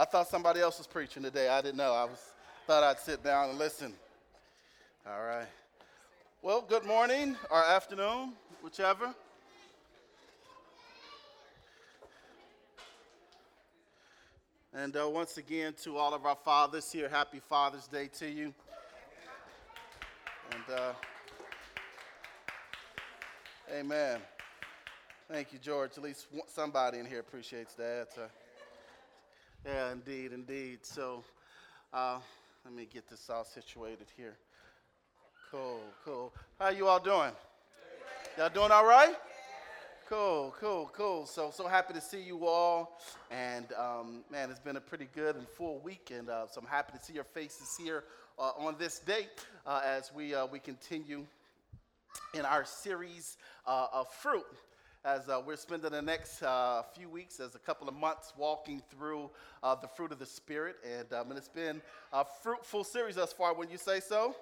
I thought somebody else was preaching today. I didn't know. I was thought I'd sit down and listen. All right. Well, good morning or afternoon, whichever. And uh, once again, to all of our fathers here, happy Father's Day to you. And uh, amen. Thank you, George. At least somebody in here appreciates that. Uh, yeah, indeed, indeed. So uh, let me get this all situated here. Cool, cool. How you all doing? Y'all doing all right? Cool, cool, cool. So, so happy to see you all. And um, man, it's been a pretty good and full week. And uh, so I'm happy to see your faces here uh, on this day uh, as we, uh, we continue in our series uh, of fruit as uh, we're spending the next uh, few weeks, as a couple of months, walking through uh, the fruit of the Spirit. And, um, and it's been a fruitful series thus far, when you say so.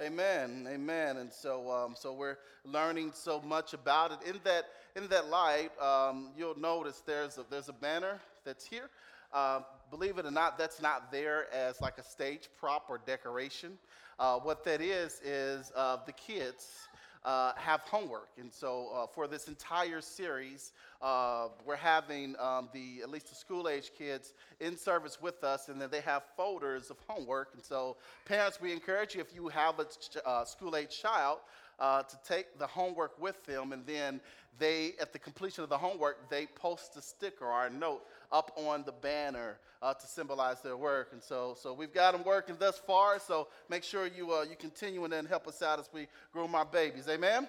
Amen, amen. And so, um, so we're learning so much about it. In that, in that light, um, you'll notice there's a, there's a banner that's here. Uh, believe it or not, that's not there as like a stage prop or decoration. Uh, what that is is uh, the kids uh, have homework. And so uh, for this entire series, uh, we're having um, the at least the school age kids in service with us, and then they have folders of homework. And so parents, we encourage you if you have a uh, school age child. Uh, to take the homework with them, and then they, at the completion of the homework, they post a sticker or a note up on the banner uh, to symbolize their work. And so, so we've got them working thus far. So make sure you, uh, you continue and then help us out as we groom our babies. Amen? Amen.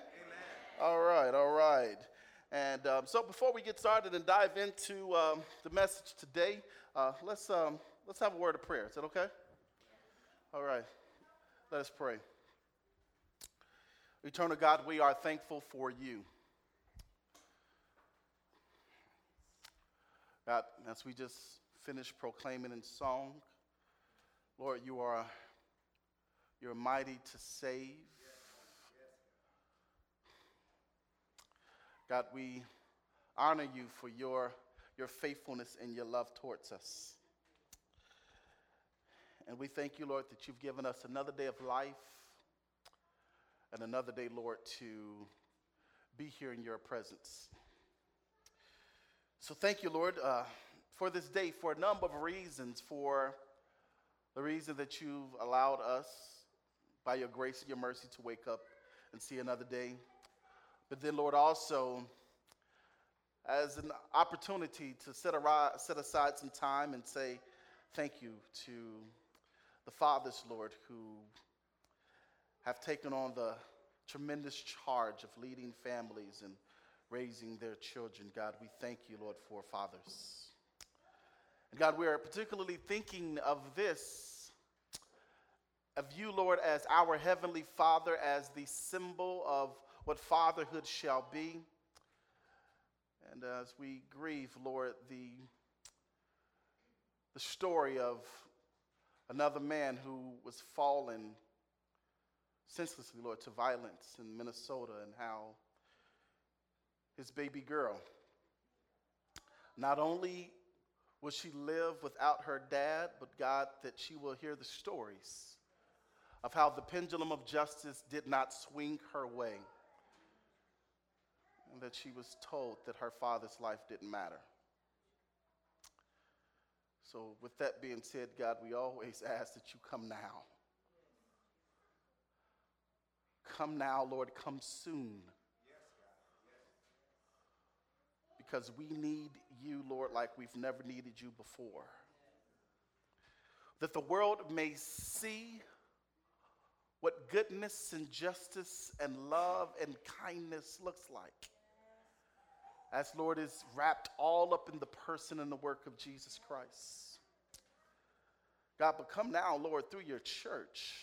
All right, all right. And um, so before we get started and dive into um, the message today, uh, let's, um, let's have a word of prayer. Is that okay? All right. Let us pray. Eternal God, we are thankful for you. God, as we just finished proclaiming in song, Lord, you are you're mighty to save. God, we honor you for your, your faithfulness and your love towards us. And we thank you, Lord, that you've given us another day of life and another day, Lord, to be here in your presence. So thank you, Lord, uh, for this day, for a number of reasons, for the reason that you've allowed us, by your grace and your mercy, to wake up and see another day. But then, Lord, also as an opportunity to set, set aside some time and say thank you to the fathers, Lord, who have taken on the tremendous charge of leading families and raising their children. God, we thank you, Lord, for fathers. And God, we are particularly thinking of this, of you, Lord, as our Heavenly Father, as the symbol of what fatherhood shall be. And as we grieve, Lord, the, the story of another man who was fallen senselessly, Lord, to violence in Minnesota and how his baby girl. Not only will she live without her dad, but God, that she will hear the stories of how the pendulum of justice did not swing her way, and that she was told that her father's life didn't matter. So, with that being said, God, we always ask that you come now. Come now, Lord, come soon because we need you, Lord, like we've never needed you before. That the world may see what goodness and justice and love and kindness looks like. As Lord is wrapped all up in the person and the work of Jesus Christ. God, but come now, Lord, through your church.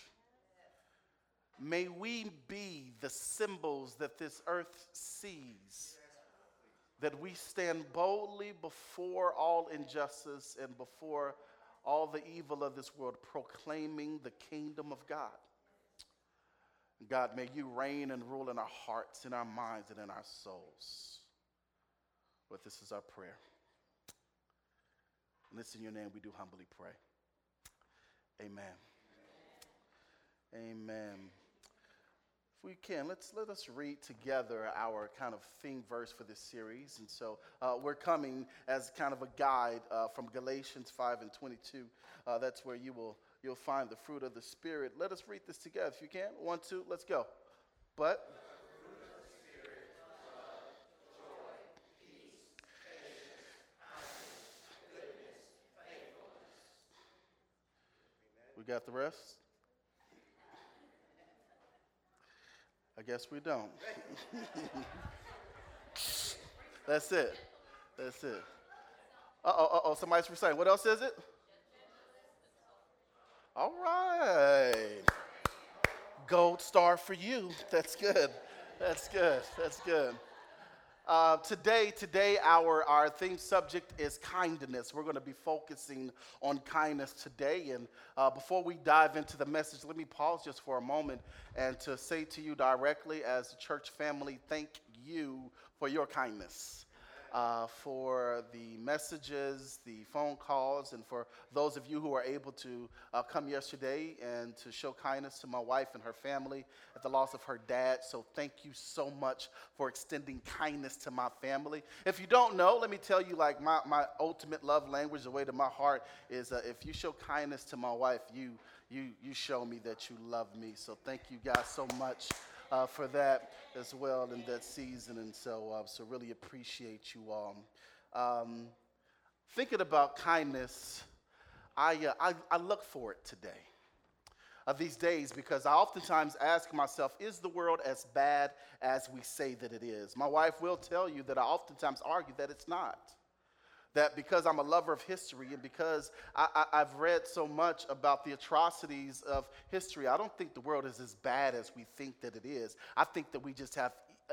May we be the symbols that this earth sees that we stand boldly before all injustice and before all the evil of this world, proclaiming the kingdom of God. God, may you reign and rule in our hearts, in our minds, and in our souls. But this is our prayer. And it's in your name we do humbly pray. Amen. Amen. If we can, let's let us read together our kind of theme verse for this series. And so uh, we're coming as kind of a guide uh, from Galatians 5 and 22. Uh, that's where you will you'll find the fruit of the Spirit. Let us read this together if you can. One, two, let's go. But We got the rest? I guess we don't. That's it. That's it. Uh oh, uh oh, somebody's reciting. What else is it? All right. Gold star for you. That's good. That's good. That's good. Uh, today, today, our, our theme subject is kindness. We're going to be focusing on kindness today. And uh, before we dive into the message, let me pause just for a moment and to say to you directly, as a church family, thank you for your kindness uh, for the messages, the phone calls, and for those of you who are able to uh, come yesterday and to show kindness to my wife and her family at the loss of her dad. So, thank you so much for extending kindness to my family. If you don't know, let me tell you like my, my ultimate love language, the way to my heart is uh, if you show kindness to my wife, you, you, you show me that you love me. So, thank you guys so much uh, for that as well in that season. And so, uh, so really appreciate you all. Um, thinking about kindness, I, uh, I, I, look for it today. Uh, these days, because I oftentimes ask myself, is the world as bad as we say that it is? My wife will tell you that I oftentimes argue that it's not that because I'm a lover of history and because I, have read so much about the atrocities of history, I don't think the world is as bad as we think that it is. I think that we just have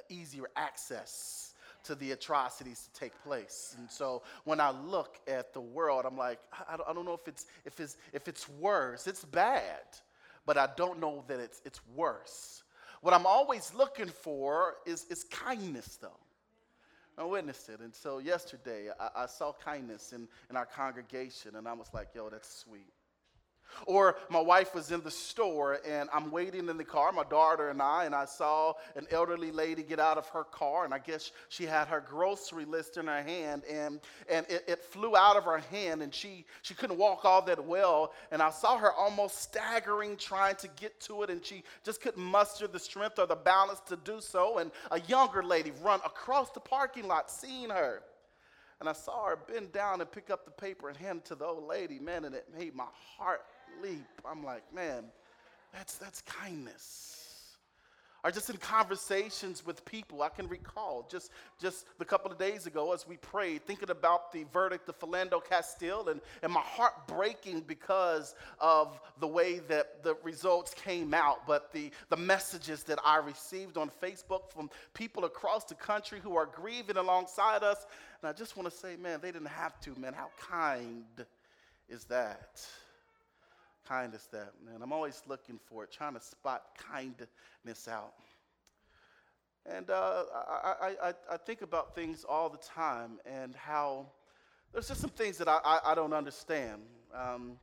easier access to the atrocities to take place. And so when I look at the world, I'm like, I, I don't know if it's, if, it's, if it's worse. It's bad, but I don't know that it's, it's worse. What I'm always looking for is, is kindness, though. I witnessed it. And so yesterday, I, I saw kindness in, in our congregation, and I was like, yo, that's sweet. Or my wife was in the store and I'm waiting in the car, my daughter and I, and I saw an elderly lady get out of her car, and I guess she had her grocery list in her hand, and, and it, it flew out of her hand, and she, she couldn't walk all that well. And I saw her almost staggering, trying to get to it, and she just couldn't muster the strength or the balance to do so. And a younger lady run across the parking lot, seeing her. And I saw her bend down and pick up the paper and hand it to the old lady, man, and it made my heart leap. I'm like, man, that's, that's kindness. Or just in conversations with people, I can recall just, just a couple of days ago as we prayed, thinking about the verdict of Philando Castile and, and my heart breaking because of the way that the results came out, but the, the messages that I received on Facebook from people across the country who are grieving alongside us. And I just want to say, man, they didn't have to, man. How kind is that? Kindness that, man. I'm always looking for it, trying to spot kindness out. And uh, I, I, I, think about things all the time and how there's just some things that I, I, I don't understand. Um,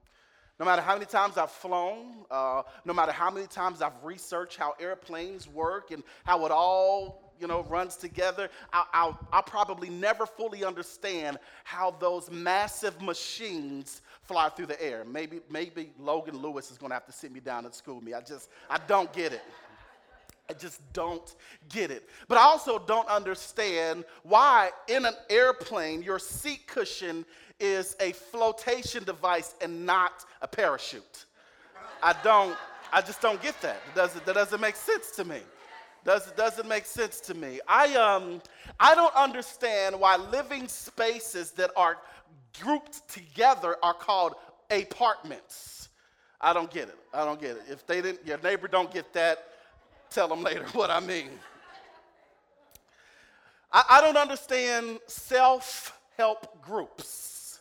no matter how many times I've flown, uh, no matter how many times I've researched how airplanes work and how it all you know runs together, I'll, I'll, I'll probably never fully understand how those massive machines fly through the air. Maybe, maybe Logan Lewis is going to have to sit me down and school me. I just, I don't get it. I just don't get it. But I also don't understand why in an airplane your seat cushion is a flotation device and not a parachute. I don't, I just don't get that. It doesn't, that doesn't make sense to me. Does, doesn't make sense to me. I, um, I don't understand why living spaces that are grouped together are called apartments. I don't get it. I don't get it. If they didn't, your neighbor don't get that, tell them later what I mean. I, I don't understand self-help groups.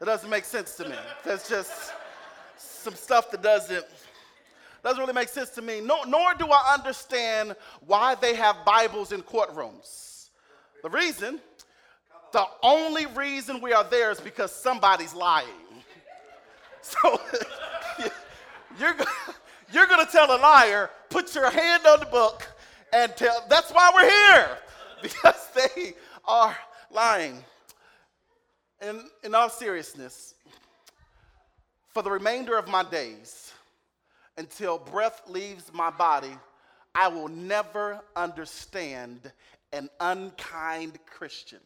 It doesn't make sense to me. That's just some stuff that doesn't doesn't really make sense to me. No, nor do I understand why they have Bibles in courtrooms. The reason the only reason we are there is because somebody's lying. So you're, you're going to tell a liar, put your hand on the book, and tell, that's why we're here, because they are lying. And in all seriousness, for the remainder of my days, until breath leaves my body, I will never understand an unkind Christian,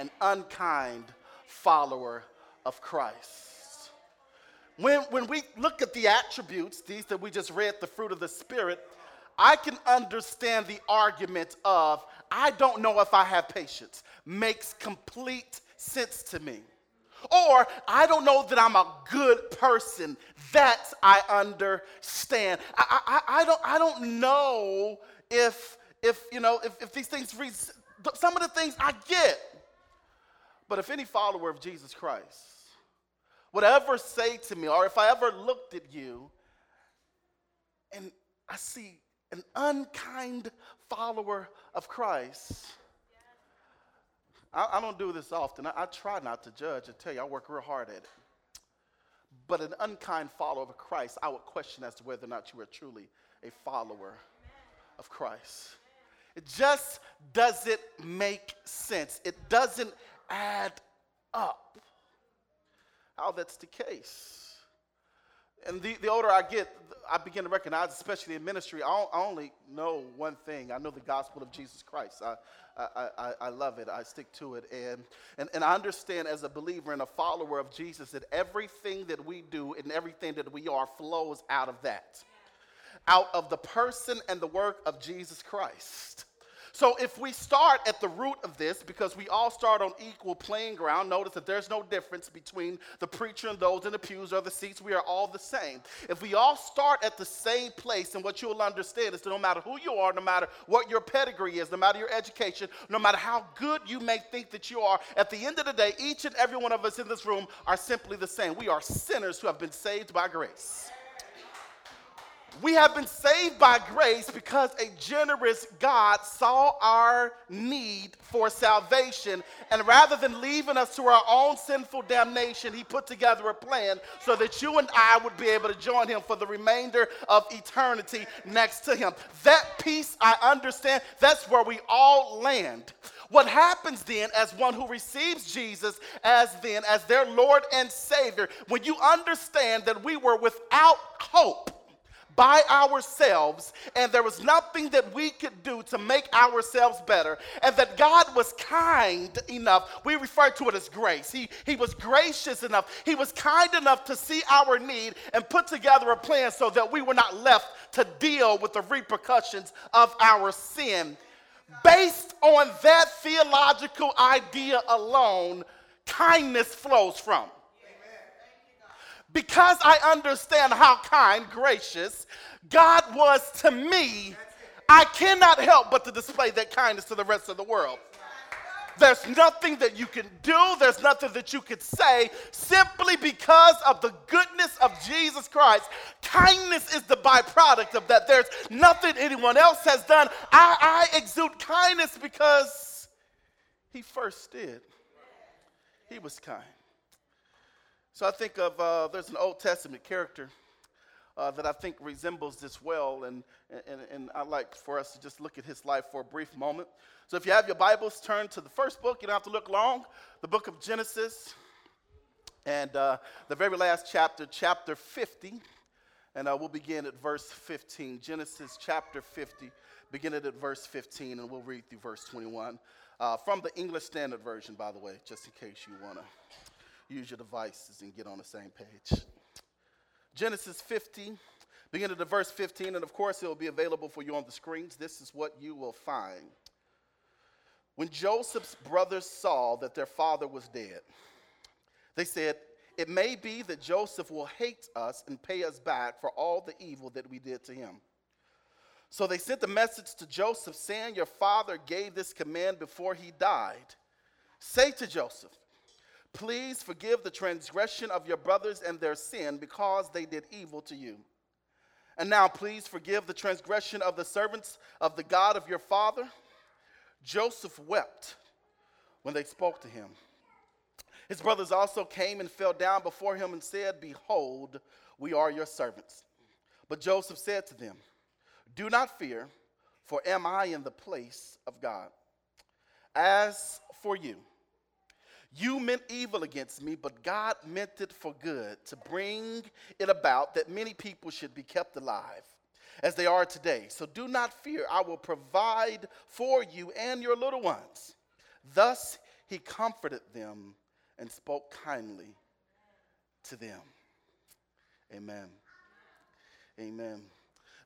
an unkind follower of Christ. When, when we look at the attributes, these that we just read, the fruit of the Spirit, I can understand the argument of, I don't know if I have patience. Makes complete sense to me. Or I don't know that I'm a good person. That I understand. I, I, I, don't, I don't know if, if you know, if, if these things, some of the things I get. But if any follower of Jesus Christ would ever say to me, or if I ever looked at you and I see an unkind follower of Christ, I, I don't do this often. I, I, try not to judge. I tell you, I work real hard at it. But an unkind follower of Christ, I would question as to whether or not you are truly a follower of Christ. It just doesn't make sense. It doesn't add up. How that's the case. And the, the older I get, I begin to recognize, especially in ministry, I, only know one thing. I know the gospel of Jesus Christ. I, I, I, I love it. I stick to it. And, and, and I understand as a believer and a follower of Jesus that everything that we do and everything that we are flows out of that, out of the person and the work of Jesus Christ. So if we start at the root of this, because we all start on equal playing ground, notice that there's no difference between the preacher and those in the pews or the seats. We are all the same. If we all start at the same place, and what you'll understand is that no matter who you are, no matter what your pedigree is, no matter your education, no matter how good you may think that you are, at the end of the day, each and every one of us in this room are simply the same. We are sinners who have been saved by grace. We have been saved by grace because a generous God saw our need for salvation. And rather than leaving us to our own sinful damnation, He put together a plan so that you and I would be able to join Him for the remainder of eternity next to Him. That peace, I understand, that's where we all land. What happens then, as one who receives Jesus as then, as their Lord and Savior, when you understand that we were without hope by ourselves, and there was nothing that we could do to make ourselves better, and that God was kind enough. We refer to it as grace. He, he was gracious enough. He was kind enough to see our need and put together a plan so that we were not left to deal with the repercussions of our sin. Based on that theological idea alone, kindness flows from because I understand how kind, gracious God was to me, I cannot help but to display that kindness to the rest of the world. There's nothing that you can do, there's nothing that you could say simply because of the goodness of Jesus Christ. Kindness is the byproduct of that. There's nothing anyone else has done. I, I exude kindness because he first did. He was kind. So I think of uh, there's an Old Testament character uh, that I think resembles this well, and, and, and I'd like for us to just look at his life for a brief moment. So if you have your Bibles, turn to the first book. You don't have to look long, the book of Genesis, and uh, the very last chapter, chapter 50. And uh, we'll begin at verse 15. Genesis chapter 50, beginning at verse 15, and we'll read through verse 21. Uh, from the English Standard Version, by the way, just in case you want to use your devices and get on the same page. Genesis 50, beginning at verse 15, and of course it will be available for you on the screens. This is what you will find. When Joseph's brothers saw that their father was dead, they said, It may be that Joseph will hate us and pay us back for all the evil that we did to him. So they sent a message to Joseph saying, Your father gave this command before he died. Say to Joseph, Please forgive the transgression of your brothers and their sin because they did evil to you. And now, please forgive the transgression of the servants of the God of your father. Joseph wept when they spoke to him. His brothers also came and fell down before him and said, Behold, we are your servants. But Joseph said to them, Do not fear, for am I in the place of God? As for you, you meant evil against me, but God meant it for good, to bring it about that many people should be kept alive, as they are today. So do not fear, I will provide for you and your little ones. Thus he comforted them and spoke kindly to them. Amen. Amen.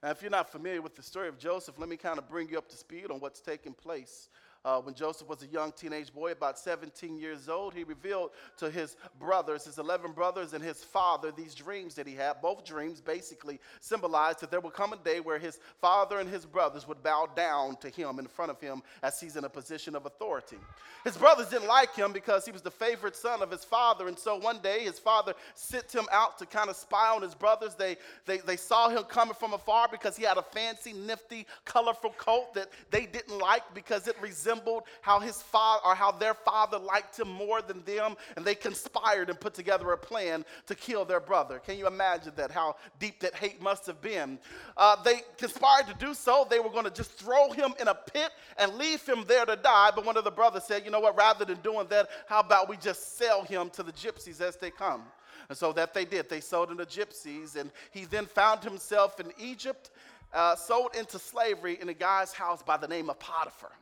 Now, if you're not familiar with the story of Joseph, let me kind of bring you up to speed on what's taking place uh, when Joseph was a young teenage boy, about 17 years old, he revealed to his brothers, his 11 brothers, and his father these dreams that he had. Both dreams basically symbolized that there would come a day where his father and his brothers would bow down to him in front of him as he's in a position of authority. His brothers didn't like him because he was the favorite son of his father, and so one day his father sent him out to kind of spy on his brothers. They, they, they saw him coming from afar because he had a fancy, nifty, colorful coat that they didn't like because it resembled how his father or how their father liked him more than them, and they conspired and put together a plan to kill their brother. Can you imagine that? How deep that hate must have been. Uh, they conspired to do so. They were going to just throw him in a pit and leave him there to die. But one of the brothers said, "You know what? Rather than doing that, how about we just sell him to the gypsies as they come?" And so that they did. They sold him to gypsies, and he then found himself in Egypt, uh, sold into slavery in a guy's house by the name of Potiphar.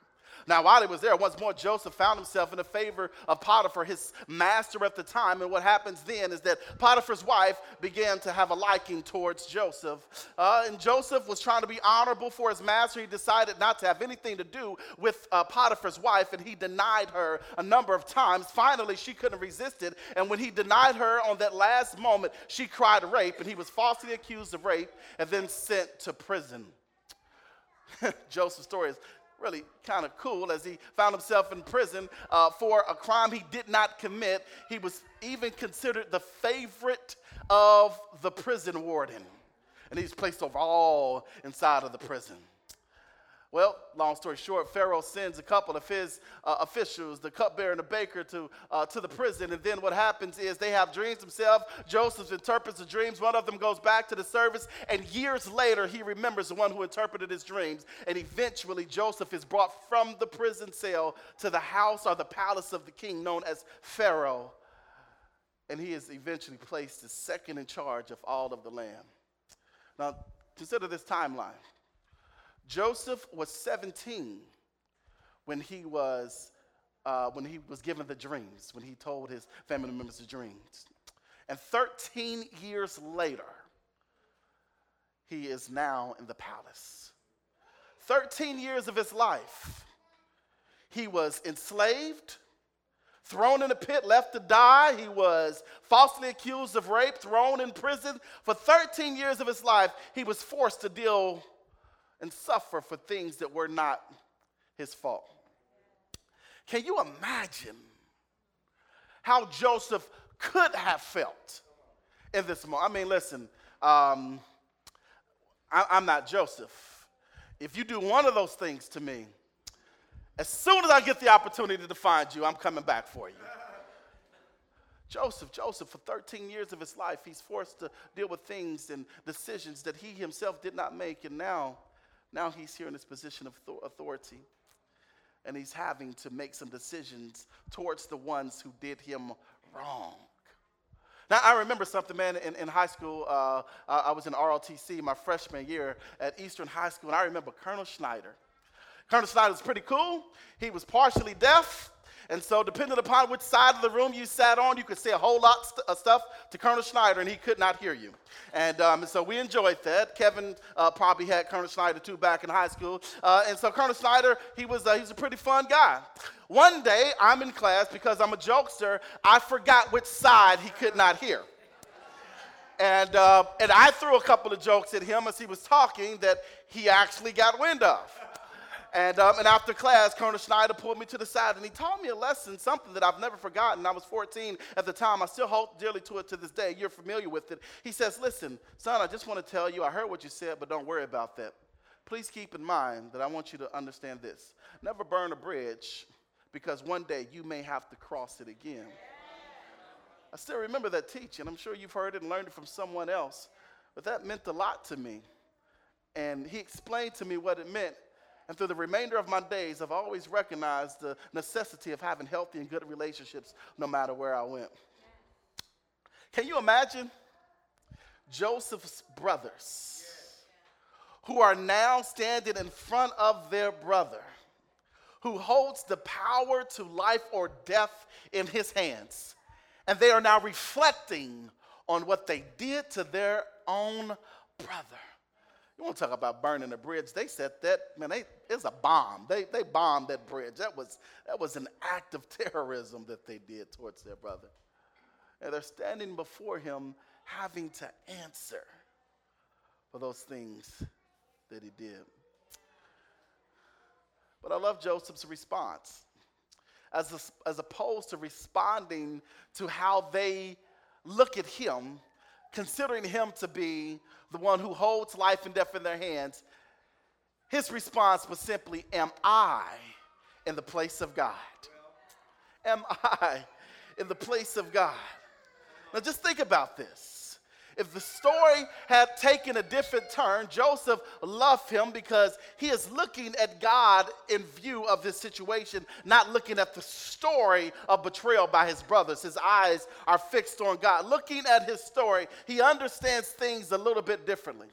Now, while he was there, once more Joseph found himself in the favor of Potiphar, his master at the time. And what happens then is that Potiphar's wife began to have a liking towards Joseph. Uh, and Joseph was trying to be honorable for his master. He decided not to have anything to do with uh, Potiphar's wife, and he denied her a number of times. Finally, she couldn't resist it. And when he denied her on that last moment, she cried rape, and he was falsely accused of rape and then sent to prison. Joseph's story is really kind of cool as he found himself in prison uh, for a crime he did not commit. He was even considered the favorite of the prison warden, and he's placed over all inside of the prison. Well, long story short, Pharaoh sends a couple of his uh, officials, the cupbearer and the baker, to, uh, to the prison. And then what happens is they have dreams themselves. Joseph interprets the dreams. One of them goes back to the service. And years later, he remembers the one who interpreted his dreams. And eventually, Joseph is brought from the prison cell to the house or the palace of the king, known as Pharaoh. And he is eventually placed as second in charge of all of the land. Now, consider this timeline. Joseph was 17 when he was, uh, when he was given the dreams, when he told his family members the dreams. And 13 years later, he is now in the palace. 13 years of his life, he was enslaved, thrown in a pit, left to die. He was falsely accused of rape, thrown in prison. For 13 years of his life, he was forced to deal and suffer for things that were not his fault. Can you imagine how Joseph could have felt in this moment? I mean, listen, um, I, I'm not Joseph. If you do one of those things to me, as soon as I get the opportunity to find you, I'm coming back for you. Joseph, Joseph, for 13 years of his life, he's forced to deal with things and decisions that he himself did not make. And now now he's here in this position of authority, and he's having to make some decisions towards the ones who did him wrong. Now, I remember something, man, in, in high school. Uh, I was in ROTC my freshman year at Eastern High School, and I remember Colonel Schneider. Colonel Schneider was pretty cool. He was partially deaf, and so, depending upon which side of the room you sat on, you could say a whole lot of stuff to Colonel Schneider, and he could not hear you. And, um, so we enjoyed that. Kevin uh, probably had Colonel Schneider too back in high school. Uh, and so Colonel Schneider, he was uh, he's a pretty fun guy. One day, I'm in class because I'm a jokester. I forgot which side he could not hear. And, uh, and I threw a couple of jokes at him as he was talking that he actually got wind of. And, um, and after class, Colonel Schneider pulled me to the side and he taught me a lesson, something that I've never forgotten. I was 14 at the time. I still hold dearly to it to this day. You're familiar with it. He says, Listen, son, I just want to tell you, I heard what you said, but don't worry about that. Please keep in mind that I want you to understand this. Never burn a bridge because one day you may have to cross it again. I still remember that teaching. I'm sure you've heard it and learned it from someone else, but that meant a lot to me. And he explained to me what it meant. And through the remainder of my days, I've always recognized the necessity of having healthy and good relationships no matter where I went. Can you imagine Joseph's brothers who are now standing in front of their brother who holds the power to life or death in his hands? And they are now reflecting on what they did to their own brother. You want to talk about burning a bridge? They said that, man, they, it's a bomb. They, they bombed that bridge. That was, that was an act of terrorism that they did towards their brother. And they're standing before him having to answer for those things that he did. But I love Joseph's response. As, a, as opposed to responding to how they look at him, considering him to be the one who holds life and death in their hands, his response was simply, Am I in the place of God? Am I in the place of God? Now just think about this. If the story had taken a different turn, Joseph loved him because he is looking at God in view of this situation, not looking at the story of betrayal by his brothers. His eyes are fixed on God. Looking at his story, he understands things a little bit differently.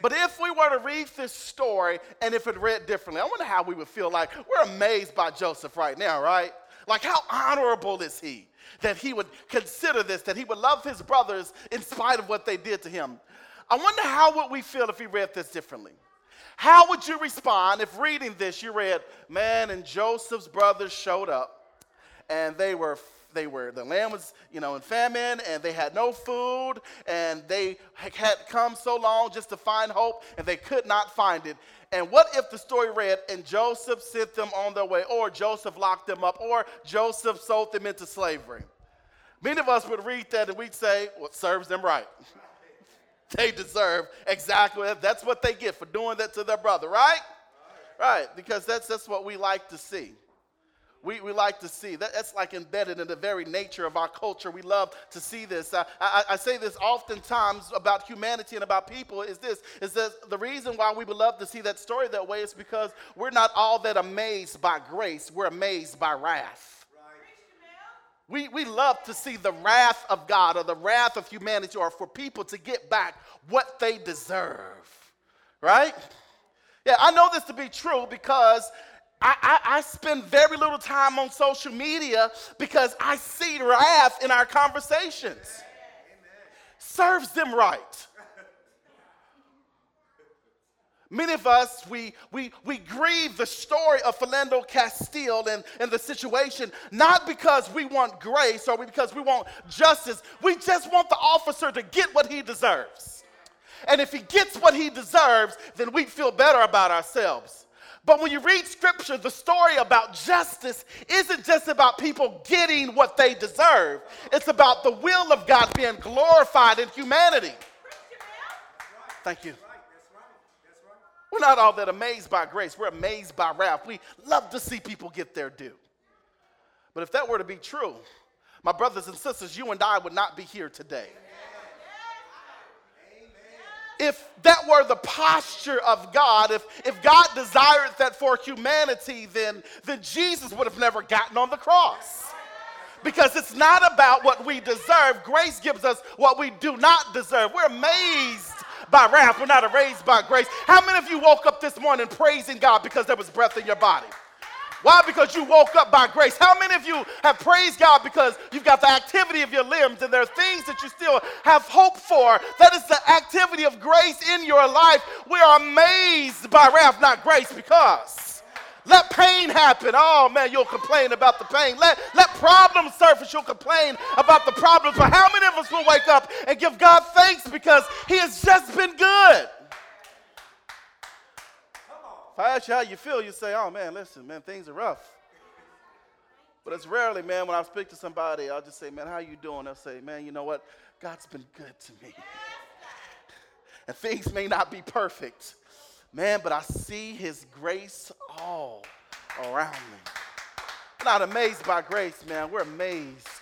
But if we were to read this story and if it read differently, I wonder how we would feel like we're amazed by Joseph right now, right? Like, how honorable is he? That he would consider this, that he would love his brothers in spite of what they did to him. I wonder how would we feel if we read this differently? How would you respond if reading this you read, man, and Joseph's brothers showed up and they were they were the land was you know in famine and they had no food and they had come so long just to find hope and they could not find it and what if the story read and joseph sent them on their way or joseph locked them up or joseph sold them into slavery Many of us would read that and we'd say, well, serves them right. they deserve exactly that. that's what they get for doing that to their brother, right? Right, because that's, that's what we like to see. We, we like to see. That, that's like embedded in the very nature of our culture. We love to see this. I, I, I, say this oftentimes about humanity and about people is this, is that the reason why we would love to see that story that way is because we're not all that amazed by grace. We're amazed by wrath. We, we love to see the wrath of God or the wrath of humanity or for people to get back what they deserve. Right? Yeah, I know this to be true because I, I, I, spend very little time on social media because I see wrath in our conversations. Amen. Serves them right. Many of us, we, we, we grieve the story of Philando Castile and, and the situation, not because we want grace or because we want justice. We just want the officer to get what he deserves. And if he gets what he deserves, then we feel better about ourselves. But when you read scripture, the story about justice isn't just about people getting what they deserve, it's about the will of God being glorified in humanity. Thank you. We're not all that amazed by grace. We're amazed by wrath. We love to see people get their due. But if that were to be true, my brothers and sisters, you and I would not be here today. If that were the posture of God, if, if God desired that for humanity, then, then Jesus would have never gotten on the cross. Because it's not about what we deserve. Grace gives us what we do not deserve. We're amazed by wrath, we're not raised by grace. How many of you woke up this morning praising God because there was breath in your body? Why? Because you woke up by grace. How many of you have praised God because you've got the activity of your limbs and there are things that you still have hope for? That is the activity of grace in your life. We are amazed by wrath, not grace, because let pain happen. Oh man, you'll complain about the pain. Let, let problems surface. You'll complain about the problems. But how many of us will wake up and give God thanks because He has just been good? If I ask you how you feel, you say, oh man, listen, man, things are rough. But it's rarely, man, when I speak to somebody, I'll just say, man, how you doing? They'll say, man, you know what? God's been good to me. And things may not be perfect, Man, but I see his grace all around me. not amazed by grace, man. We're amazed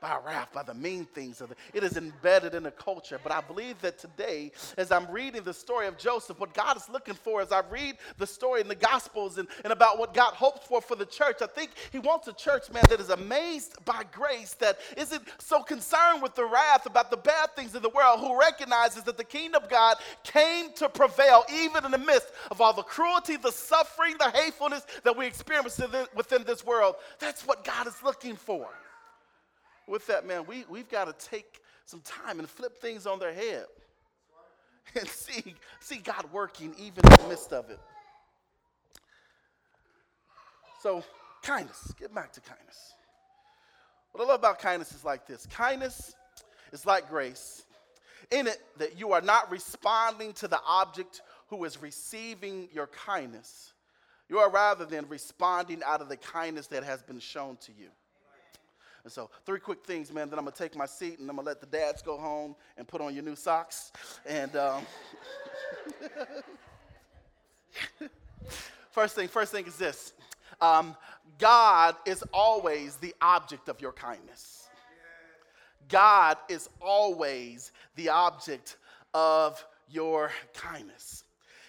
by wrath, by the mean things of it. It is embedded in the culture. But I believe that today, as I'm reading the story of Joseph, what God is looking for as I read the story in the Gospels and, and about what God hopes for for the church, I think He wants a church, man, that is amazed by grace, that isn't so concerned with the wrath about the bad things of the world, who recognizes that the kingdom of God came to prevail even in the midst of all the cruelty, the suffering, the hatefulness that we experience within this world. That's what God is looking for with that, man, we, we've got to take some time and flip things on their head and see, see God working even in the midst of it. So, kindness, get back to kindness. What I love about kindness is like this kindness is like grace, in it, that you are not responding to the object who is receiving your kindness. You are rather than responding out of the kindness that has been shown to you. And so, three quick things, man. Then I'm gonna take my seat and I'm gonna let the dads go home and put on your new socks. And um, first thing, first thing is this: um, God is always the object of your kindness. God is always the object of your kindness.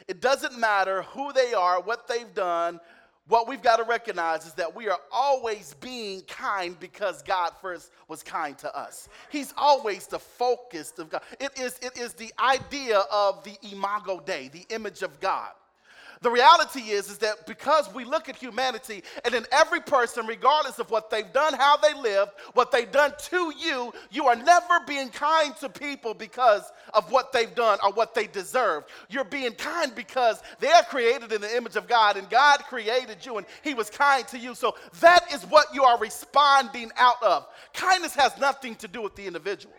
It doesn't matter who they are, what they've done, what we've got to recognize is that we are always being kind because God first was kind to us. He's always the focus of God. It is, it is the idea of the imago Dei, the image of God. The reality is, is that because we look at humanity and in every person, regardless of what they've done, how they live, what they've done to you, you are never being kind to people because of what they've done or what they deserve. You're being kind because they're created in the image of God and God created you and He was kind to you. So that is what you are responding out of. Kindness has nothing to do with the individual.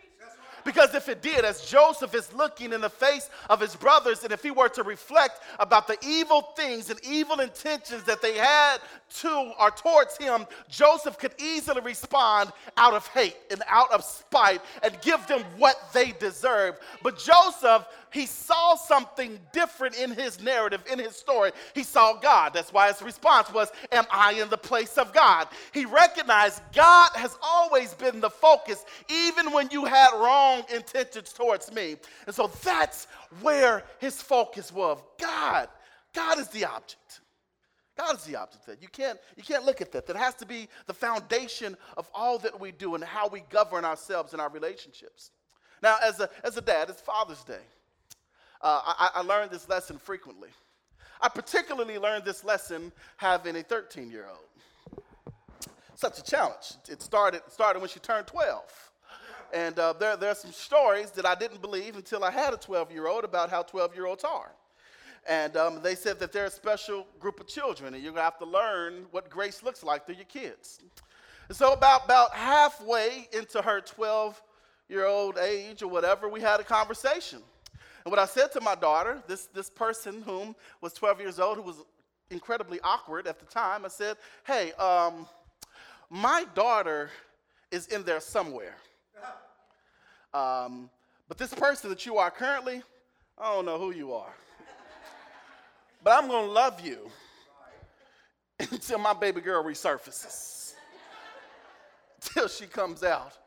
Because if it did, as Joseph is looking in the face of his brothers, and if he were to reflect about the evil things and evil intentions that they had to or towards him, Joseph could easily respond out of hate and out of spite and give them what they deserve. But Joseph he saw something different in his narrative, in his story. He saw God. That's why his response was, Am I in the place of God? He recognized God has always been the focus, even when you had wrong intentions towards me. And so that's where his focus was God. God is the object. God is the object that you can't you can't look at that. That has to be the foundation of all that we do and how we govern ourselves in our relationships. Now, as a as a dad, it's Father's Day. Uh, I, I learned this lesson frequently. I particularly learned this lesson having a 13 year old. Such a challenge. It started, started when she turned 12. And uh, there, there are some stories that I didn't believe until I had a 12 year old about how 12 year olds are. And um, they said that they're a special group of children, and you're to have to learn what grace looks like through your kids. And so, about, about halfway into her 12 year old age or whatever, we had a conversation. And what I said to my daughter, this, this person whom was 12 years old, who was incredibly awkward at the time, I said, Hey, um, my daughter is in there somewhere. Um, but this person that you are currently, I don't know who you are. but I'm going to love you until my baby girl resurfaces, till she comes out.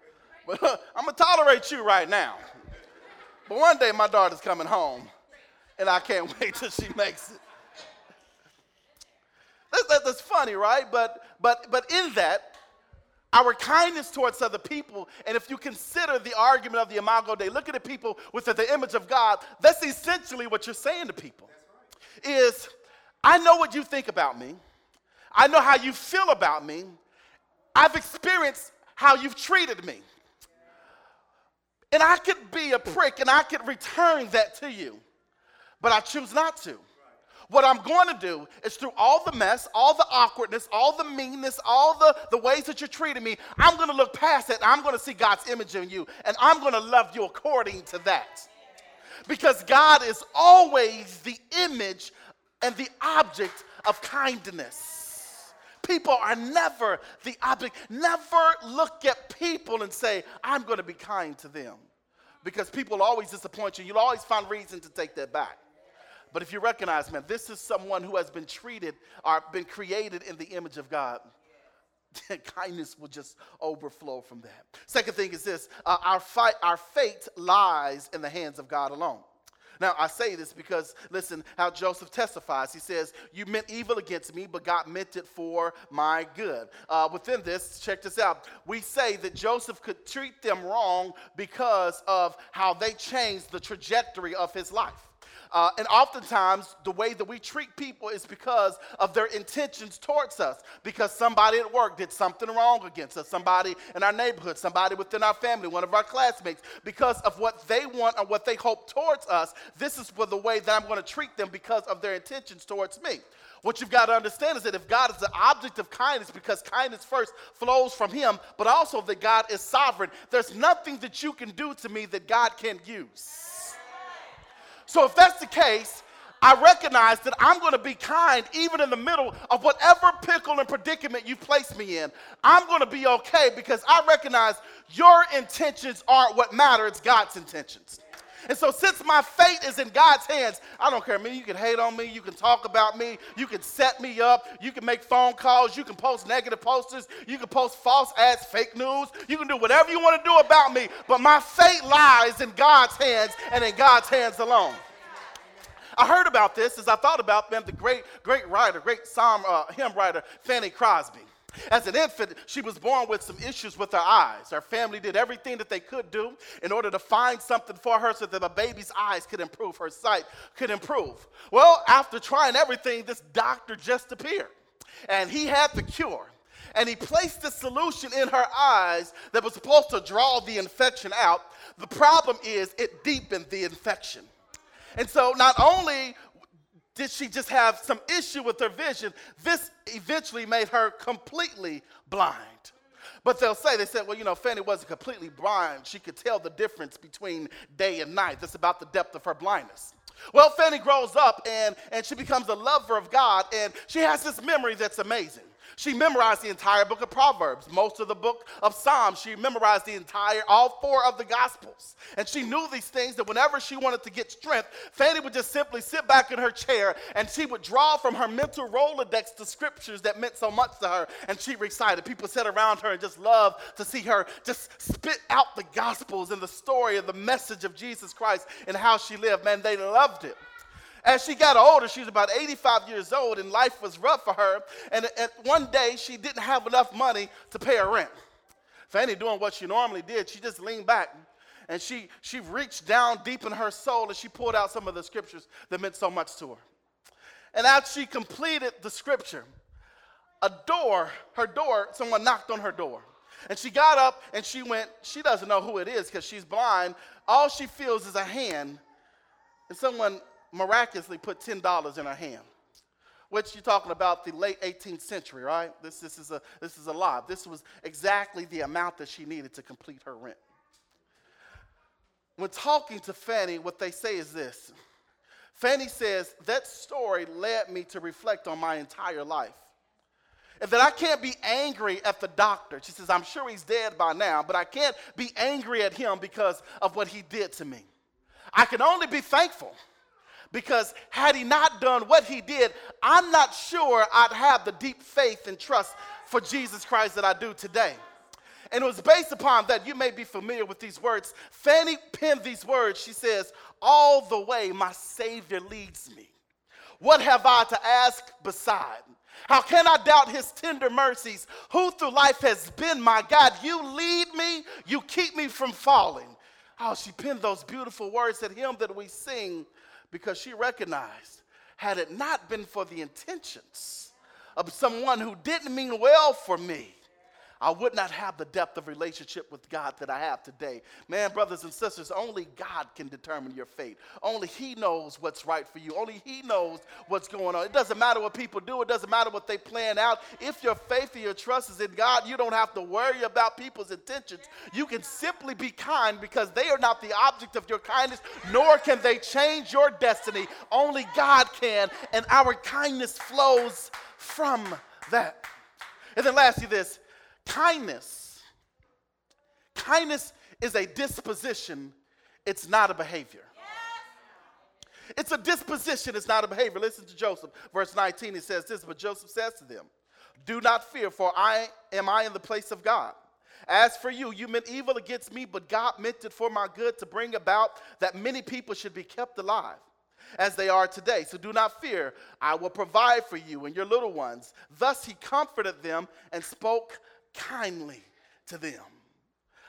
But uh, I'm going to tolerate you right now. But one day my daughter's coming home, and I can't wait till she makes it. That, that's funny, right? But, but, but in that, our kindness towards other people, and if you consider the argument of the Imago Dei, look at the people with the image of God, that's essentially what you're saying to people. Is I know what you think about me. I know how you feel about me. I've experienced how you've treated me. And I could be a prick and I could return that to you, but I choose not to. What I'm going to do is through all the mess, all the awkwardness, all the meanness, all the, the ways that you're treating me, I'm going to look past it. I'm going to see God's image in you, and I'm going to love you according to that. Because God is always the image and the object of kindness. People are never the object. Never look at people and say, I'm going to be kind to them. Because people always disappoint you. You'll always find reason to take that back. But if you recognize, man, this is someone who has been treated or been created in the image of God, kindness will just overflow from that. Second thing is this uh, our, fight, our fate lies in the hands of God alone. Now, I say this because, listen, how Joseph testifies. He says, You meant evil against me, but God meant it for my good. Uh, within this, check this out. We say that Joseph could treat them wrong because of how they changed the trajectory of his life. Uh, and oftentimes, the way that we treat people is because of their intentions towards us. Because somebody at work did something wrong against us, somebody in our neighborhood, somebody within our family, one of our classmates. Because of what they want or what they hope towards us, this is for the way that I'm going to treat them because of their intentions towards me. What you've got to understand is that if God is the object of kindness, because kindness first flows from Him, but also that God is sovereign, there's nothing that you can do to me that God can't use. So if that's the case, I recognize that I'm going to be kind even in the middle of whatever pickle and predicament you place me in. I'm going to be okay because I recognize your intentions aren't what matter, it's God's intentions. And so, since my fate is in God's hands, I don't care. I mean, you can hate on me, you can talk about me, you can set me up, you can make phone calls, you can post negative posters, you can post false ads, fake news, you can do whatever you want to do about me, but my fate lies in God's hands and in God's hands alone. I heard about this as I thought about man, the great, great writer, great psalm uh, hymn writer, Fanny Crosby. As an infant, she was born with some issues with her eyes. Her family did everything that they could do in order to find something for her so that a baby's eyes could improve, her sight could improve. Well, after trying everything, this doctor just appeared, and he had the cure. And he placed the solution in her eyes that was supposed to draw the infection out. The problem is, it deepened the infection. And so, not only did she just have some issue with her vision, this eventually made her completely blind. But they'll say, they said, well, you know, Fanny wasn't completely blind. She could tell the difference between day and night. That's about the depth of her blindness. Well, Fanny grows up and, and she becomes a lover of God, and she has this memory that's amazing. She memorized the entire book of Proverbs, most of the book of Psalms. She memorized the entire, all four of the Gospels. And she knew these things that whenever she wanted to get strength, Fanny would just simply sit back in her chair and she would draw from her mental Rolodex the scriptures that meant so much to her. And she recited. People sat around her and just loved to see her just spit out the Gospels and the story of the message of Jesus Christ and how she lived. Man, they loved it. As she got older, she was about 85 years old, and life was rough for her. And, and one day, she didn't have enough money to pay her rent. Fanny doing what she normally did, she just leaned back and she, she reached down deep in her soul and she pulled out some of the scriptures that meant so much to her. And as she completed the scripture, a door, her door, someone knocked on her door. And she got up and she went, she doesn't know who it is because she's blind. All she feels is a hand. And someone miraculously put $10 in her hand. Which you're talking about the late 18th century, right? This, this, is a, this is a lot. This was exactly the amount that she needed to complete her rent. When talking to Fanny, what they say is this Fanny says, That story led me to reflect on my entire life. And that I can't be angry at the doctor. She says, I'm sure he's dead by now, but I can't be angry at him because of what he did to me. I can only be thankful because had he not done what he did, I'm not sure I'd have the deep faith and trust for Jesus Christ that I do today. And it was based upon that. You may be familiar with these words. Fanny penned these words. She says, All the way my Savior leads me. What have I to ask beside? How can I doubt his tender mercies? Who through life has been my God? You lead me, you keep me from falling. Oh, she penned those beautiful words at him that we sing because she recognized had it not been for the intentions of someone who didn't mean well for me, I would not have the depth of relationship with God that I have today. Man, brothers and sisters, only God can determine your fate. Only He knows what's right for you. Only He knows what's going on. It doesn't matter what people do, it doesn't matter what they plan out. If your faith and your trust is in God, you don't have to worry about people's intentions. You can simply be kind because they are not the object of your kindness, nor can they change your destiny. Only God can, and our kindness flows from that. And then, lastly, this Kindness. Kindness is a disposition, it's not a behavior. It's a disposition, it's not a behavior. Listen to Joseph, verse 19, he says this, but Joseph says to them, Do not fear, for I am I in the place of God. As for you, you meant evil against me, but God meant it for my good to bring about that many people should be kept alive as they are today. So do not fear, I will provide for you and your little ones. Thus he comforted them and spoke kindly to them.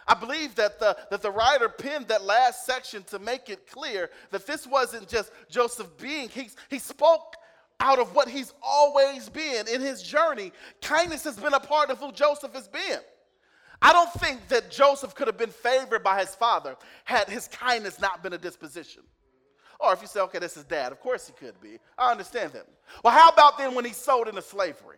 I believe that the, that the writer penned that last section to make it clear that this wasn't just Joseph being, he, he spoke out of what he's always been in his journey. Kindness has been a part of who Joseph has been. I don't think that Joseph could have been favored by his father had his kindness not been a disposition. Or if you say, okay, this is dad, of course he could be. I understand that. Well, how about then when he's sold into slavery?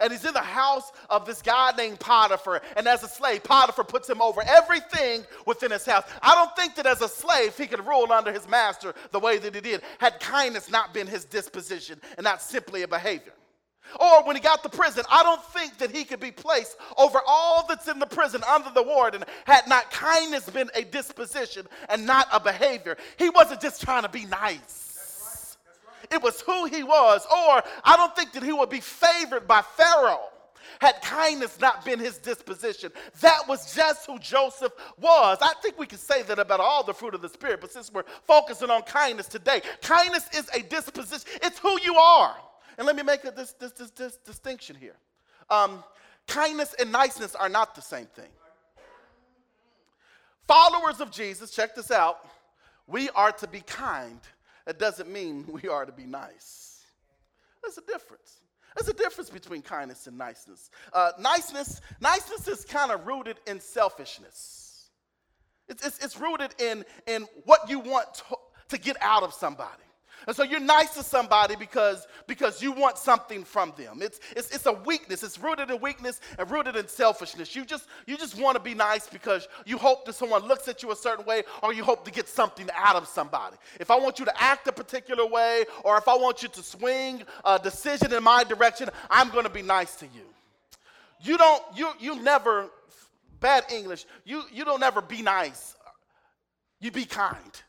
And he's in the house of this guy named Potiphar. And as a slave, Potiphar puts him over everything within his house. I don't think that as a slave he could rule under his master the way that he did, had kindness not been his disposition and not simply a behavior. Or when he got to prison, I don't think that he could be placed over all that's in the prison under the warden had not kindness been a disposition and not a behavior. He wasn't just trying to be nice, it was who he was. Or I don't think that he would be favored by Pharaoh had kindness not been his disposition. That was just who Joseph was. I think we can say that about all the fruit of the Spirit, but since we're focusing on kindness today, kindness is a disposition, it's who you are. And let me make a, this, this, this, this distinction here. Um, kindness and niceness are not the same thing. Followers of Jesus, check this out. We are to be kind. That doesn't mean we are to be nice. There's a difference. There's a difference between kindness and niceness. Uh, niceness, niceness is kind of rooted in selfishness. It's, it's, it's, rooted in, in what you want to, to get out of somebody. And so you're nice to somebody because, because you want something from them. It's, it's, it's a weakness. It's rooted in weakness and rooted in selfishness. You just, you just want to be nice because you hope that someone looks at you a certain way or you hope to get something out of somebody. If I want you to act a particular way or if I want you to swing a decision in my direction, I'm going to be nice to you. You don't, you, you never, bad English, you, you don't ever be nice. You be kind.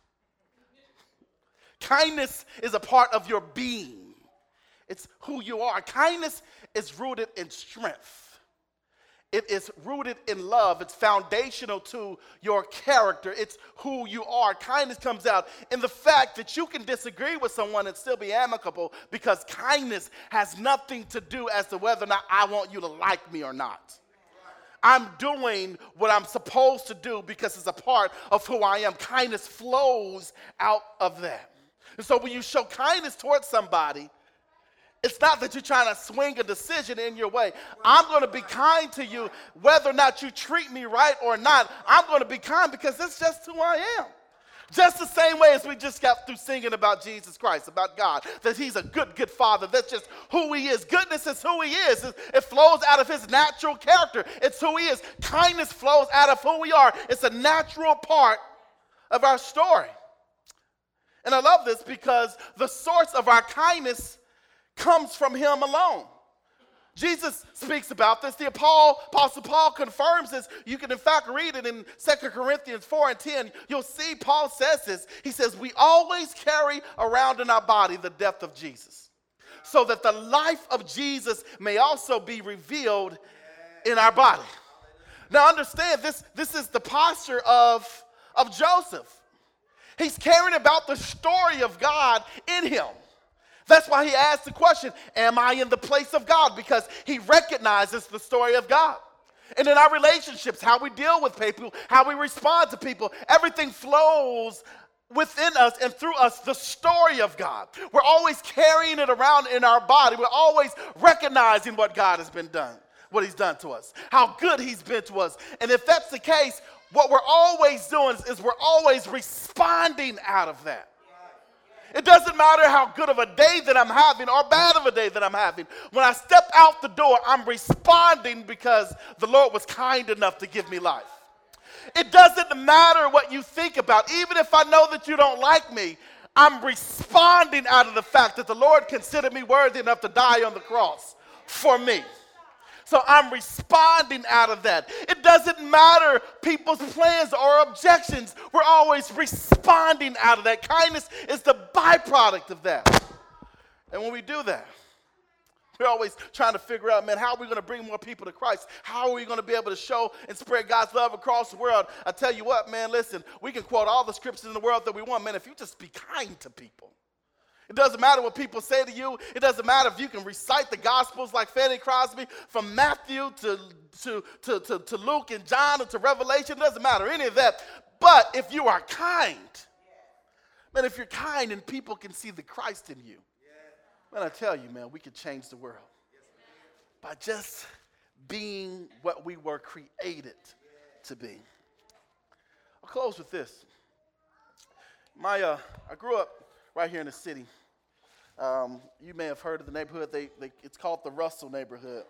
Kindness is a part of your being, it's who you are. Kindness is rooted in strength. It is rooted in love. It's foundational to your character. It's who you are. Kindness comes out in the fact that you can disagree with someone and still be amicable because kindness has nothing to do as to whether or not I want you to like me or not. I'm doing what I'm supposed to do because it's a part of who I am. Kindness flows out of that. And so when you show kindness towards somebody, it's not that you're trying to swing a decision in your way. I'm going to be kind to you whether or not you treat me right or not. I'm going to be kind because that's just who I am. Just the same way as we just got through singing about Jesus Christ, about God, that He's a good, good Father. That's just who He is. Goodness is who He is. It flows out of His natural character. It's who He is. Kindness flows out of who we are. It's a natural part of our story. And I love this because the source of our kindness comes from Him alone. Jesus speaks about this. The Apostle Paul confirms this. You can, in fact, read it in 2 Corinthians 4 and 10. You'll see Paul says this. He says, We always carry around in our body the death of Jesus, so that the life of Jesus may also be revealed in our body. Now, understand this, this is the posture of, of Joseph. He's caring about the story of God in him. That's why he asked the question, Am I in the place of God? Because he recognizes the story of God. And in our relationships, how we deal with people, how we respond to people, everything flows within us and through us the story of God. We're always carrying it around in our body. We're always recognizing what God has been done, what He's done to us, how good He's been to us. And if that's the case, what we're always doing is we're always responding out of that. It doesn't matter how good of a day that I'm having or bad of a day that I'm having. When I step out the door, I'm responding because the Lord was kind enough to give me life. It doesn't matter what you think about, even if I know that you don't like me, I'm responding out of the fact that the Lord considered me worthy enough to die on the cross for me. So I'm responding out of that. It doesn't matter people's plans or objections. We're always responding out of that. Kindness is the byproduct of that. And when we do that, We're always trying to figure out, man, how are we going to bring more people to Christ? How are we going to be able to show and spread God's love across the world? I tell you what, man, listen, we can quote all the scriptures in the world that we want, man, if you just be kind to people. It doesn't matter what people say to you. It doesn't matter if you can recite the Gospels like Fanny Crosby from Matthew to, to, to, to, to Luke and John and to Revelation. It doesn't matter any of that. But if you are kind, man, if you're kind and people can see the Christ in you, man, I tell you, man, we could change the world by just being what we were created to be. I'll close with this. My, uh, I grew up right here in the city. Um, you may have heard of the neighborhood. They, they, it's called the Russell neighborhood.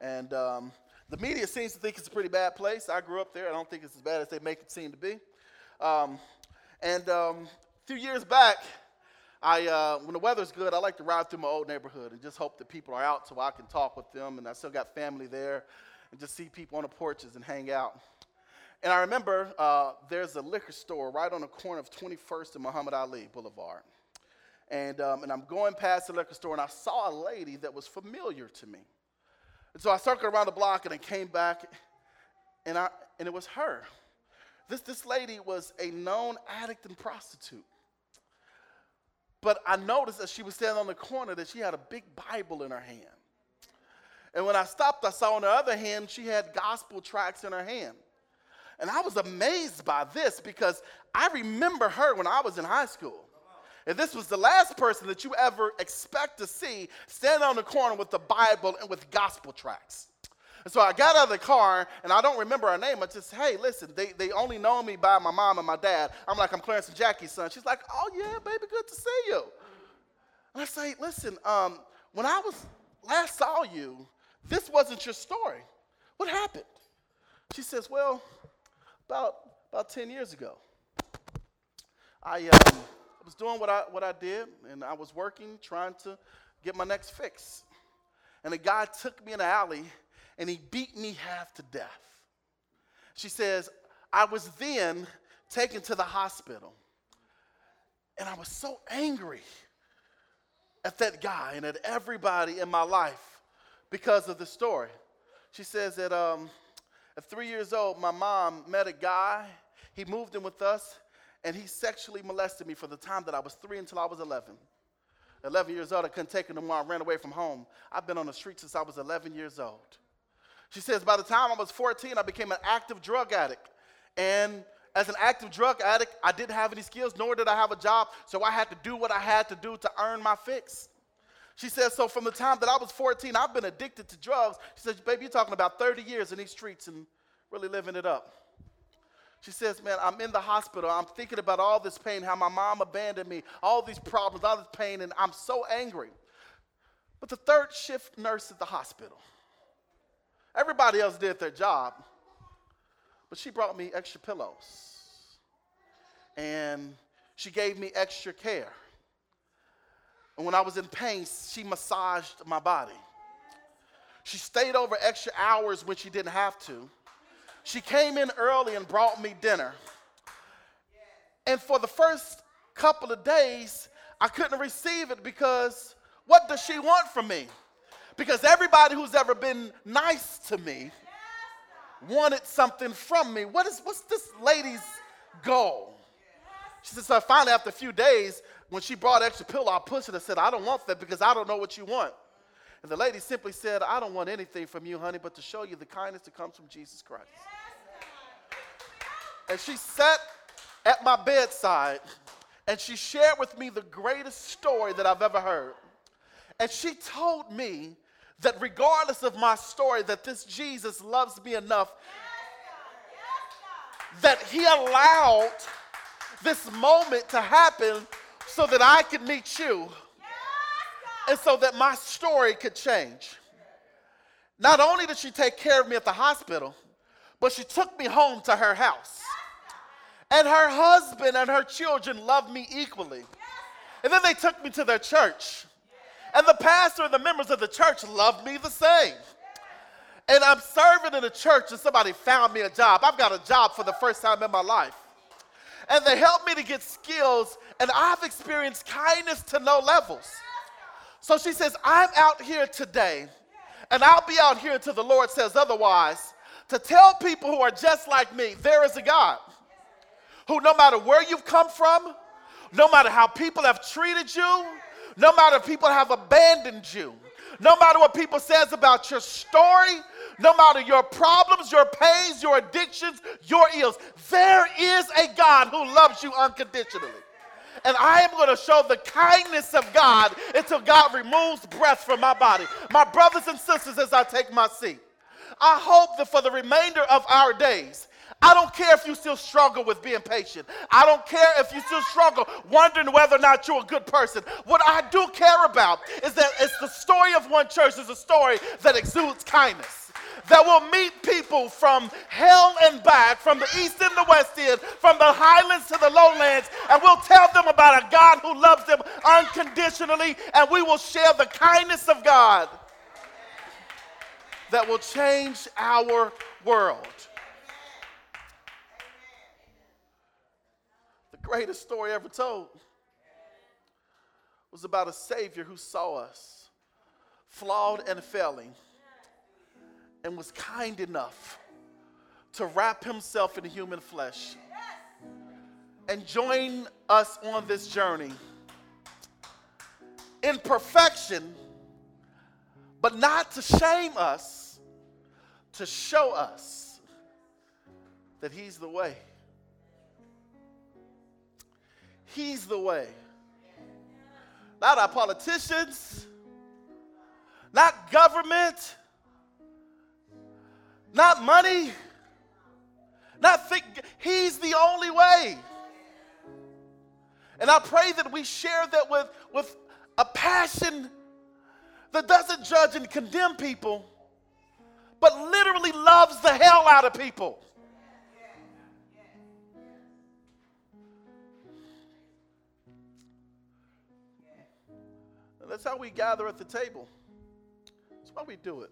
And um, the media seems to think it's a pretty bad place. I grew up there. I don't think it's as bad as they make it seem to be. Um, and um, a few years back, I, uh, when the weather's good, I like to ride through my old neighborhood and just hope that people are out so I can talk with them. And I still got family there and just see people on the porches and hang out. And I remember uh, there's a liquor store right on the corner of 21st and Muhammad Ali Boulevard. And, um, and I'm going past the liquor store and I saw a lady that was familiar to me. And so I circled around the block and I came back and, I, and it was her. This, this lady was a known addict and prostitute. But I noticed as she was standing on the corner that she had a big Bible in her hand. And when I stopped, I saw on the other hand, she had gospel tracts in her hand. And I was amazed by this because I remember her when I was in high school. And this was the last person that you ever expect to see stand on the corner with the Bible and with gospel tracts. And so I got out of the car, and I don't remember her name. I just, hey, listen, they, they only know me by my mom and my dad. I'm like, I'm Clarence and Jackie's son. She's like, oh, yeah, baby, good to see you. And I say, listen, um, when I was last saw you, this wasn't your story. What happened? She says, well, about, about 10 years ago, I, um, I was doing what I, what I did, and I was working, trying to get my next fix. And a guy took me in the alley, and he beat me half to death. She says, I was then taken to the hospital. And I was so angry at that guy and at everybody in my life because of the story. She says that um, at three years old, my mom met a guy. He moved in with us, and he sexually molested me for the time that I was three until I was 11. 11 years old, I couldn't take it no more. I ran away from home. I've been on the street since I was 11 years old. She says, by the time I was 14, I became an active drug addict. And as an active drug addict, I didn't have any skills, nor did I have a job, so I had to do what I had to do to earn my fix. She says, so from the time that I was 14, I've been addicted to drugs. She says, baby, you're talking about 30 years in these streets and really living it up. She says, Man, I'm in the hospital. I'm thinking about all this pain, how my mom abandoned me, all these problems, all this pain, and I'm so angry. But the third shift nurse at the hospital, everybody else did their job, but she brought me extra pillows. And she gave me extra care. And when I was in pain, she massaged my body. She stayed over extra hours when she didn't have to. She came in early and brought me dinner. And for the first couple of days, I couldn't receive it because what does she want from me? Because everybody who's ever been nice to me wanted something from me. What is what's this lady's goal? She said, so finally, after a few days, when she brought extra pillow, I pushed it and said, I don't want that because I don't know what you want. And the lady simply said, I don't want anything from you, honey, but to show you the kindness that comes from Jesus Christ. And she sat at my bedside and she shared with me the greatest story that I've ever heard. And she told me that regardless of my story, that this Jesus loves me enough that he allowed this moment to happen so that I could meet you and so that my story could change. Not only did she take care of me at the hospital, but she took me home to her house. And her husband and her children loved me equally. And then they took me to their church. And the pastor and the members of the church loved me the same. And I'm serving in a church and somebody found me a job. I've got a job for the first time in my life. And they helped me to get skills, and I've experienced kindness to no levels. So she says, I'm out here today, and I'll be out here until the Lord says otherwise, to tell people who are just like me, there is a God who, no matter where you've come from, no matter how people have treated you, no matter if people have abandoned you, no matter what people says about your story, no matter your problems, your pains, your addictions, your ills, there is a God who loves you unconditionally. And I am going to show the kindness of God until God removes breath from my body. My brothers and sisters, as I take my seat, I hope that for the remainder of our days, I don't care if you still struggle with being patient. I don't care if you still struggle wondering whether or not you're a good person. What I do care about is that it's the story of one church is a story that exudes kindness that will meet people from hell and back, from the east and the west end, from the highlands to the lowlands, and we'll tell them about a God who loves them unconditionally, and we will share the kindness of God that will change our world. The greatest story ever told was about a Savior who saw us flawed and failing and was kind enough to wrap himself in human flesh and join us on this journey in perfection, but not to shame us, to show us that He's the way. He's the way. Not our politicians, not government not money, not think. He's the only way. And I pray that we share that with, with a passion that doesn't judge and condemn people, but literally loves the hell out of people. That's how we gather at the table. That's why we do it.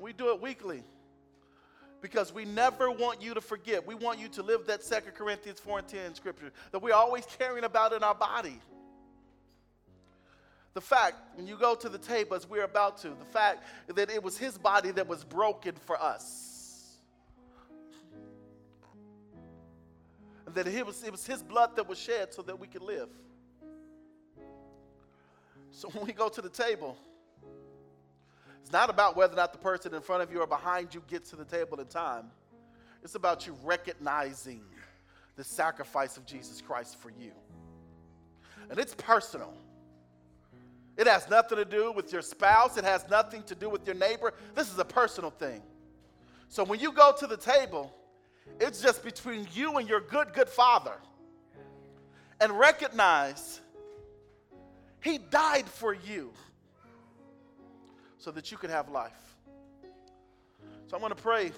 And we do it weekly because we never want you to forget. We want you to live that Second Corinthians 4 and 10 scripture that we're always caring about in our body. The fact, when you go to the table as we're about to, the fact that it was his body that was broken for us. That it was, it was his blood that was shed so that we could live. So when we go to the table, it's not about whether or not the person in front of you or behind you gets to the table in time. It's about you recognizing the sacrifice of Jesus Christ for you. And it's personal. It has nothing to do with your spouse, it has nothing to do with your neighbor. This is a personal thing. So when you go to the table, it's just between you and your good, good father. And recognize he died for you so that you could have life. So I'm going to pray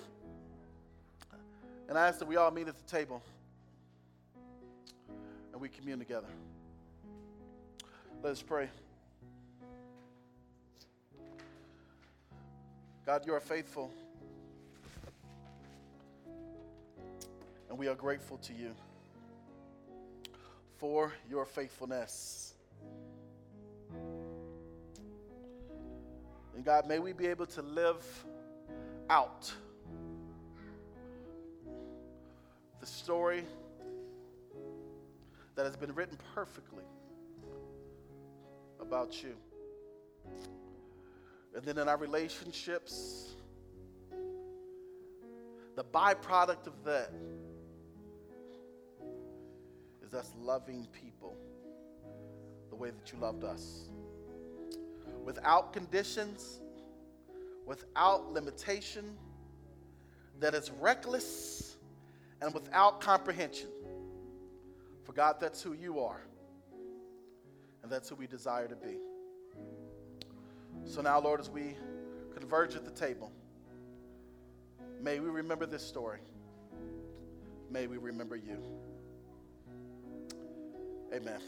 and I ask that we all meet at the table and we commune together. Let us pray. God, you are faithful. And we are grateful to you for your faithfulness. And God, may we be able to live out the story that has been written perfectly about you. And then in our relationships, the byproduct of that is us loving people the way that you loved us without conditions, without limitation, that is reckless and without comprehension. For God, that's who you are. And that's who we desire to be. So now, Lord, as we converge at the table, may we remember this story. May we remember you. Amen.